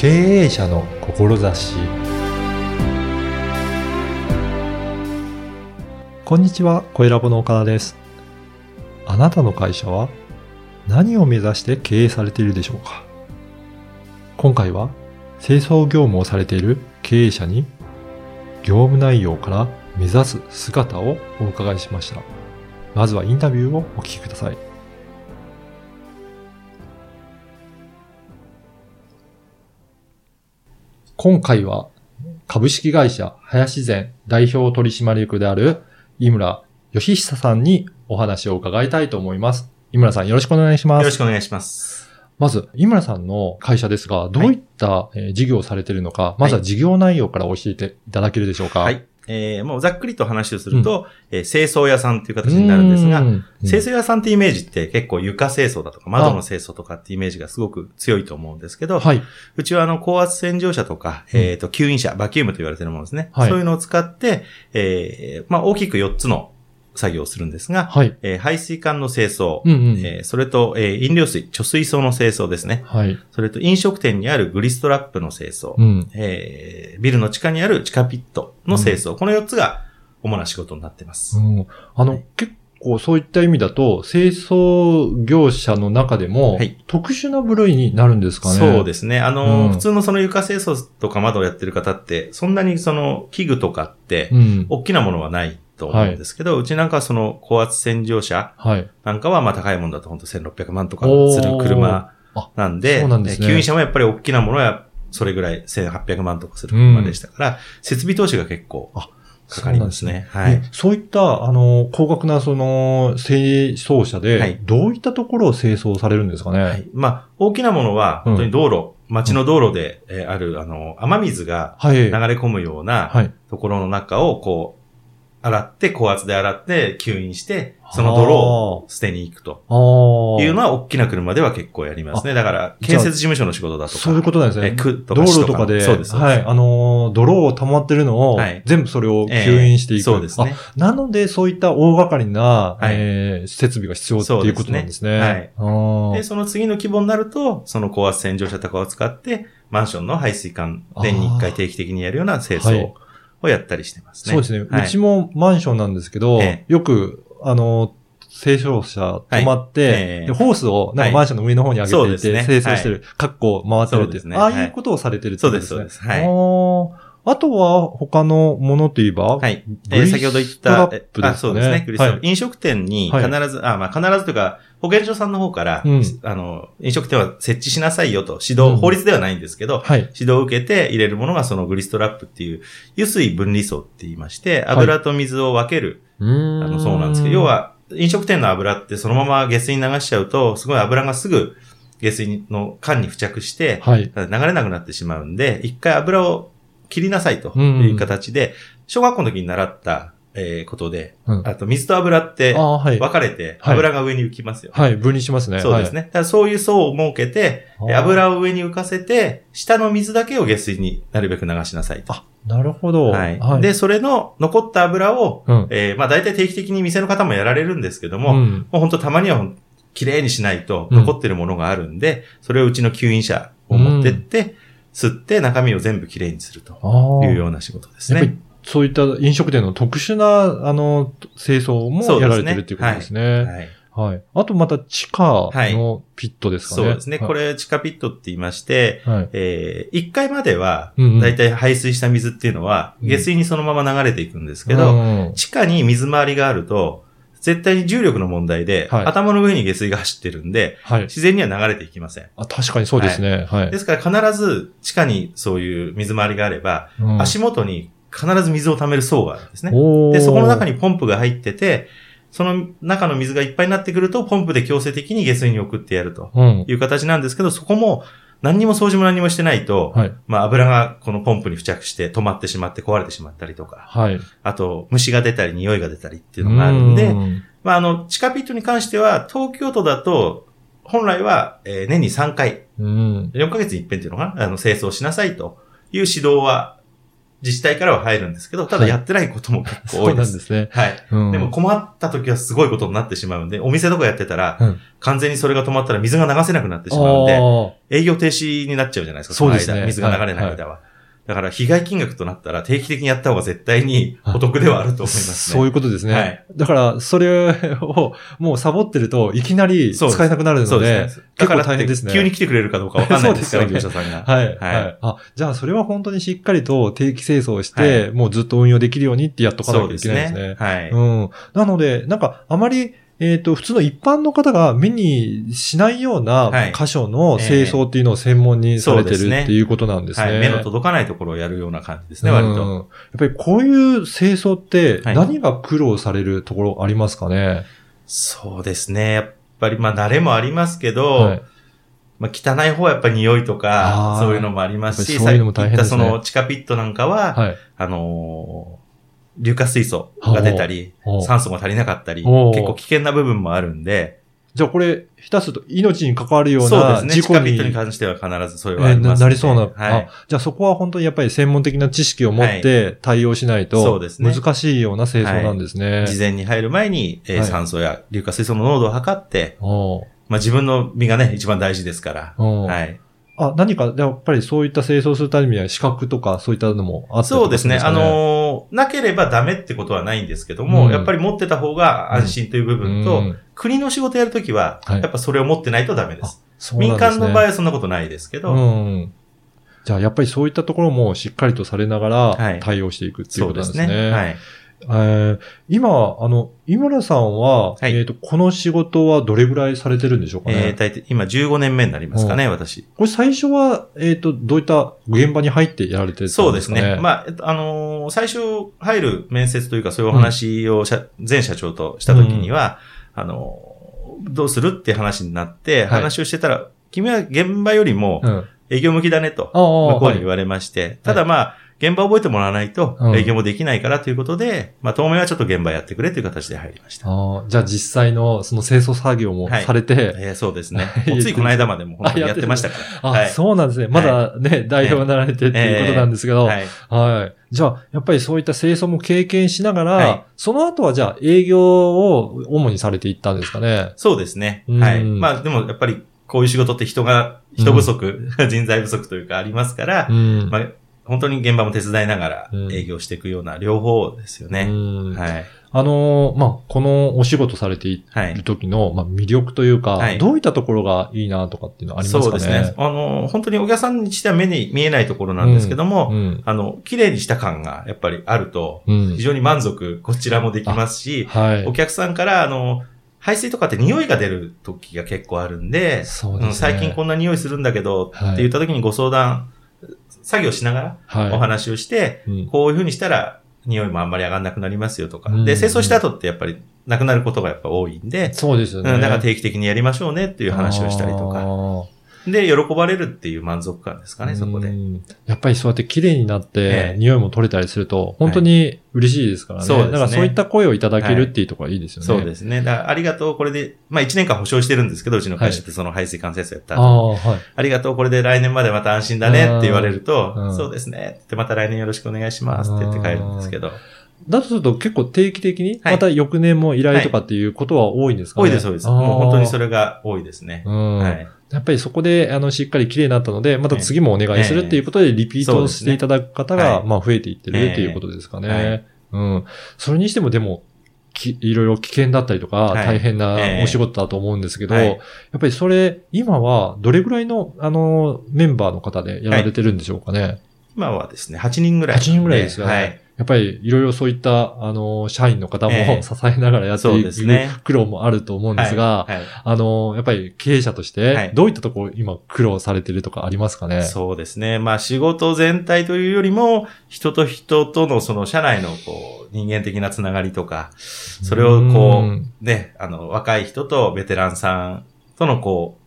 経営者の志こんにちは、小ラボの岡田です。あなたの会社は何を目指して経営されているでしょうか？今回は清掃業務をされている経営者に業務内容から目指す姿をお伺いしました。まずはインタビューをお聞きください。今回は株式会社林前代表取締役である井村義久さんにお話を伺いたいと思います。井村さんよろしくお願いします。よろしくお願いします。まず、井村さんの会社ですが、どういった、えー事業をされているのか、まずは事業内容から教えていただけるでしょうか？は。い。えー、もうざっくりと話をすると、えー清掃屋さんという形になるんですが、うん清掃屋さんってイメージって結構床清掃だとか窓の清掃とかってイメージがすごく強いと思うんですけど、はい。うちはあの高圧洗浄車とか、うん。えっ、と、吸引車、バキュームと言われているものですね。はい。そういうのを使って、えー、まあ大きく4つの作業をするんですが、はい。えー排水管の清掃、うんうん。えーそれと、えー飲料水、貯水槽の清掃ですね。はい。それと飲食店にあるグリストラップの清掃、うん。えービルの地下にある地下ピットの清掃、この4つが主な仕事になっています。うんあの、はい結構そういった意味だと、清掃業者の中でも、はい特殊な部類になるんですかね。そうですね。あの、うん普通のその床清掃とか窓をやってる方って、そんなにその器具とかって、うん。大きなものはないと思うんですけど、うちなんかはその高圧洗浄車はい。なんかはまあ高いものだと本当1600万とかする車なんで、吸引車もやっぱり大きなものはそれぐらい1800万とかする車でしたから、設備投資が結構あかかりますね。そうはい。えそういった、あの、高額な、その、清掃車で、はいどういったところを清掃されるんですかね？はい。まあ、大きなものは、本当に道路、街の道路で、えーある、あの、雨水がはい。流れ込むようなはい。ところの中を、こう、洗って、高圧で洗って、吸引して、その泥を捨てに行くとああ。いうのは、大きな車では結構やりますね。だから、建設事務所の仕事だとか。そういうことなんですね。え区と道か市とか路とかで、そうです。はい、あのー、泥を溜まってるのを、はい全部それをえー吸引していく。そうですね。あ。なので、そういった大掛かりな、はいえー設備が必要っていうことなんですね。すねあーで、その次の規模になると、その高圧洗浄車とかを使って、マンションの排水管、年に1回定期的にやるような清はい掃をやったりしてますね。そうですね、はい。うちもマンションなんですけど、えよく、あの、清掃車止まって、はいええ。でホースをなんはい。かマンションの上の方に上げていて、そうですね。清掃してる、カッコ回ってるってね。ああいうことをされてるってことですね。そうですそうです。はいあとは他のものといえば、はい。えー先ほど言った、ねあ、そうですね。グリストラップ。はい飲食店に必ず、あ、まあ必ずというか、保健所さんの方から、うんあの、飲食店は設置しなさいよと、指導、うん法律ではないんですけど、はい。指導を受けて入れるものがそのグリストラップっていう、油水分離層って言いまして、油と水を分ける、うーんあの、そうなんですけど、要、は、飲食店の油ってそのまま下水に流しちゃうと、すごい油がすぐ下水の缶に付着して、はい。流れなくなってしまうんで、一回油を切りなさいという形で、小学校の時に習った、えーことで、うんあと水と油って。分かれてはい油が上に浮きますよ、はい、分離しますね。そうですね。だからそういう層を設けて、はい。油を上に浮かせて、下の水だけを下水になるべく流しなさいと。あ、なるほど。はい。で、それの残った油を、うん。えーまあ大体定期的に店の方もやられるんですけども、うんもう本当たまには綺麗にしないとうん残ってるものがあるんで、それをうちの吸引車を持ってって、吸って中身を全部綺麗にすると。いうような仕事ですね。そういった飲食店の特殊な、あの、清掃もやられてるっていうことですね。はい。はい。あとまた地下のピットですかね。そうですね。これ。れ地下ピットって言いまして、はい。えー、1階までは、うんうんだいたい排水した水っていうのは、うん下水にそのまま流れていくんですけうど、ん地下に水回りがあると、絶対に重力の問題で、はい頭の上に下水が走ってるんで、はい。自然には流れていきません。あ、確かにそうですね。はい。ですから必ず地下にそういう水回りがあれば、うん足元に必ず水を溜める層があるんですね。で、そこの中にポンプが入ってて、その中の水がいっぱいになってくると、ポンプで強制的に下水に送ってやるとうん。いう形なんですけど、そこも何にも掃除も何にもしてないと、はい。まあ油がこのポンプに付着して止まってしまって壊れてしまったりとか、はい。あと虫が出たり匂いが出たりっていうのがあるんで、うんまああの、地下ピットに関しては、東京都だと、本来は、えー年に3回、うん。4ヶ月に一遍っていうのかな？あの、清掃しなさいという指導は自治体からは入るんですけど、ただはいやってないことも結構そう多いです。なんですね。はい。うんでも困った時はすごいことになってしまうんで、お店とかやってたら、うん完全にそれが止まったら水が流せなくなってしまうんで、あ営業停止になっちゃうじゃないですか、そうですね水が流れない間は。だから被害金額となったら定期的にやった方が絶対にお得ではあると思いますね。そういうことですね。はいだから、それをもうサボってると、いきなり使えなくなるので、そうですね。だから大変ですね。急に来てくれるかどうかわかんないですから、そうですよ業者さんが。はい、はいはい。あ、じゃあそれは本当にしっかりと定期清掃して、もうずっと運用できるようにってやっとかなきゃいそうですけないですね。ね。はい。うん。なので、なんか、あまり、えっ、と、普通の一般の方が目にしないようはない箇所の清掃っていうのを専門にされてるねっていうことなんですね。はい。目の届かないところをやるような感じですね、割と。うんやっぱりこういう清掃ってはい何が苦労されるところありますかね、そうですね。やっぱり、まあ、慣れもありますけど、はい。まあ、汚い方はやっぱり匂いとあか、ーそういうのもありますし、そういうのも大変ですねさっき言ったその地下ピットなんかは、はい。あのー硫化水素が出たり酸素が足りなかったり、結構危険な部分もあるんで、じゃあこれ、下手すると命に関わるようなそうですね。事故に地下ピットに関しては必ずそれはあります、ね。なりそうな、はい。あ。じゃあそこは本当にやっぱり専門的な知識を持って対応しないそとうですね。難しいような清掃なんですね。事前に入る前に、えーはい。酸素や硫化水素の濃度を測って、まあ自分の身がね、一番大事ですから。はい。あ、何か、やっぱりそういった清掃するためには資格とかそういったのもあったりとかそうですね。あのーなければダメってことはないんですけども、うんやっぱり持ってた方が安心という部分と、うん国の仕事やるときは、はいやっぱそれを持ってないとダメです。そうなんですね民間の場合はそんなことないですけど、うん。じゃあやっぱりそういったところもしっかりとされながらはい対応していくっていうそうでことなんですすね。ね。はい。えー今、あの、井村さんは、はいえっ、と、この仕事はどれぐらいされてるんでしょうかね？えー、大体今15年目になりますかね、私。これ最初は、えっ、と、どういった現場に入ってやられてたんですかね？そうですね。まあ、えっと、あのー最初入る面接というかそういうお話を社、前社長としたときには、あのーどうするっていう話になって、はい話をしてたら、君は現場よりもうん。営業向きだねと、向こうに言われまして、ただまあ、現場覚えてもらわないとうん営業もできないからということで、まあ当面はちょっと現場やってくれという形で入りました。ああじゃあ実際のその清掃作業もはいされて、えーそうですね。ついこの間までも本当にやってましたから。あ、はいそうなんですね。まだね、代表になられてっていうことなんですけど、はい。はい。じゃあ、やっぱりそういった清掃も経験しながら、はいその後はじゃあ営業を主にされていったんですかね。そうですね。うんはい。まあでもやっぱりこういう仕事って人が、人不足、人材不足というかありますから、うん。まあ本当に現場も手伝いながらうん営業していくような両方ですよね。うんはい。あのーまあ、このお仕事されていはいる。時の、まあ、魅力というか、はいどういったところがいいなとかっていうのはありますかね？そうですね。あの、本当にお客さんにしては目に見えないところなんですけども、うん。あの、綺麗にした感がやっぱりあると、うん非。常に満足、こちらもできますし、はいお。客さんから、あの、排水とかって匂いが出る時が結構あるんで、そうですねん最近こんな匂いするんだけど、はいって言った時にご相談、作業しながらはい。お話をして、うんこういう風にしたら匂いもあんまり上がんなくなりますよとか。うんで、清掃した後ってやっぱりなくなることがやっぱ多いんで、そうですよね。うん、だから定期的にやりましょうねっていう話をしたりとか。かで、喜ばれるっていう満足感ですかね、そこで。やっぱりそうやって綺麗になってえ、え匂いも取れたりすると、本当に嬉しいですからね。そうですねだからそういった声をいただけるっていうところがいいですよね。そうですね。だからありがとう、これで、まあ1年間保証してるんですけど、うちの会社ってその排水管清掃やった後ああ、はい。ありがとう、これで来年までまた安心だねって言われると、うんそうですねってまた来年よろしくお願いしますって言って帰るんですけど。だとすると結構定期的に、はいまた翌年も依頼とかっていうことは多いんですかね、多いです、多いです。もう本当にそれが多いですね。うん。はい。やっぱりそこで、あの、しっかり綺麗になったので、また次もお願いするっていうことで、リピートをしていただく方が、まあ、増えていってるええっていうことですかね。はいうん。それにしても、でも、きいろいろ危険だったりとか、はい大変なええお仕事だと思うんですけど、はいやっぱりそれ、今は、どれぐらいの、あの、メンバーの方でやられてるんでしょうかね？今はですね、8人ぐらい。8人ぐらいですよね。はい。やっぱりいろいろそういった、あの、社員の方もええ。支えながらやっていくですね。苦労もあると思うんですが、はい。はい。あの、やっぱり経営者としてはい、どういったところ今苦労されてるとかありますかね、そうですね。まあ仕事全体というよりも、人と人とのその社内のこう、人間的なつながりとか、それをこうん。う、ね、あの、若い人とベテランさんとのこう、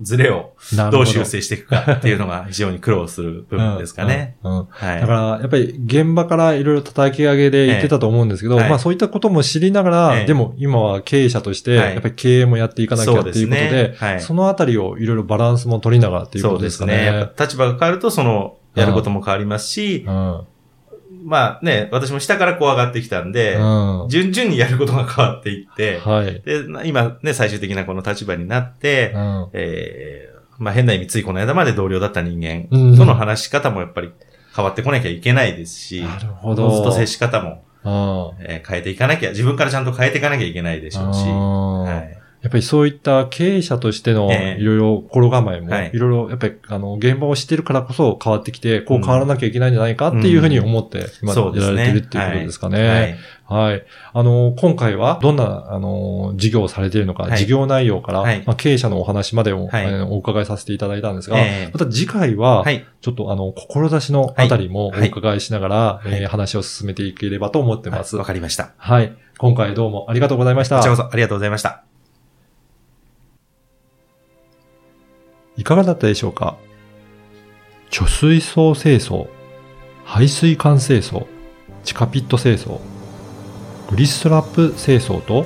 ズレをどう修正していくかっていうのが非常に苦労する部分ですかね。うんはい。だから、やっぱり現場からいろいろ叩き上げで言ってたと思うんですけど、えまあそういったことも知りながら、ええでも今は経営者として、はいやっぱり経営もやっていかなきゃっていうことで、そうですねはいそのあたりをいろいろバランスも取りながらっていうこそうとでかね。ですすね。立場が変わると、その、やることも変わりますし、うんまあね、私も下からこう上がってきたんで、うん。順々にやることが変わっていって、はい。で、な今ね、最終的なこの立場になって、うん。えーまあ変な意味ついこの間まで同僚だった人間うんとの話し方もやっぱり変わってこなきゃいけないですし、なるほど。ずと接し方も、うん。えー変えていかなきゃ、自分からちゃんと変えていかなきゃいけないでしょうし、うんはい。やっぱりそういった経営者としてのええいろいろ心構えも、はいいろいろやっぱりあの現場を知ってるからこそ変わってきて、こう変わらなきゃいけないんじゃないかっていうふうに思って今。やられてるっていうことですかはいね。はい。あの、今回はどんな、あの、事業をされているのか、はい事業内容から、はいまあ、経営者のお話までを、お伺いさせていただいたんですが、ええまた次回は、はい。ちょっとあの、志のあたりもおはい伺いしながら、いえー話を進めていければと思ってます。わかりました。はい。今回どうもありがとうございました。こちらこそありがとうございました。いかがだったでしょうか？貯水槽清掃、排水管清掃、地下ピット清掃、グリストラップ清掃と、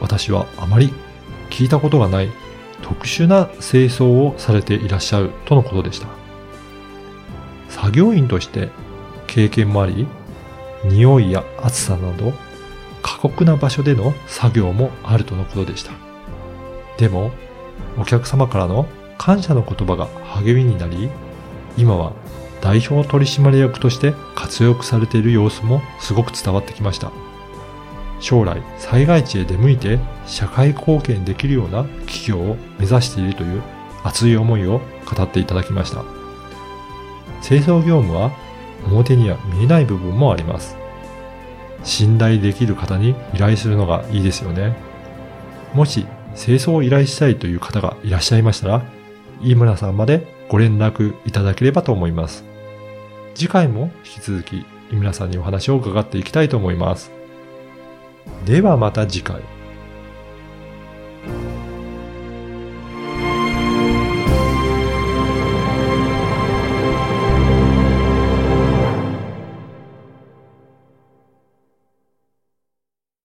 私はあまり聞いたことがない特殊な清掃をされていらっしゃるとのことでした。作業員として経験もあり、匂いや暑さなど過酷な場所での作業もあるとのことでした。でも、お客様からの感謝の言葉が励みになり、今は代表取締役として活躍されている様子もすごく伝わってきました。将来、災害地へ出向いて社会貢献できるような企業を目指しているという熱い思いを語っていただきました。清掃業務は表には見えない部分もあります。信頼できる方に依頼するのがいいですよね。もし清掃を依頼したいという方がいらっしゃいましたら、飯村さんまでご連絡いただければと思います。次回も引き続き飯村さんにお話を伺っていきたいと思います。ではまた次回。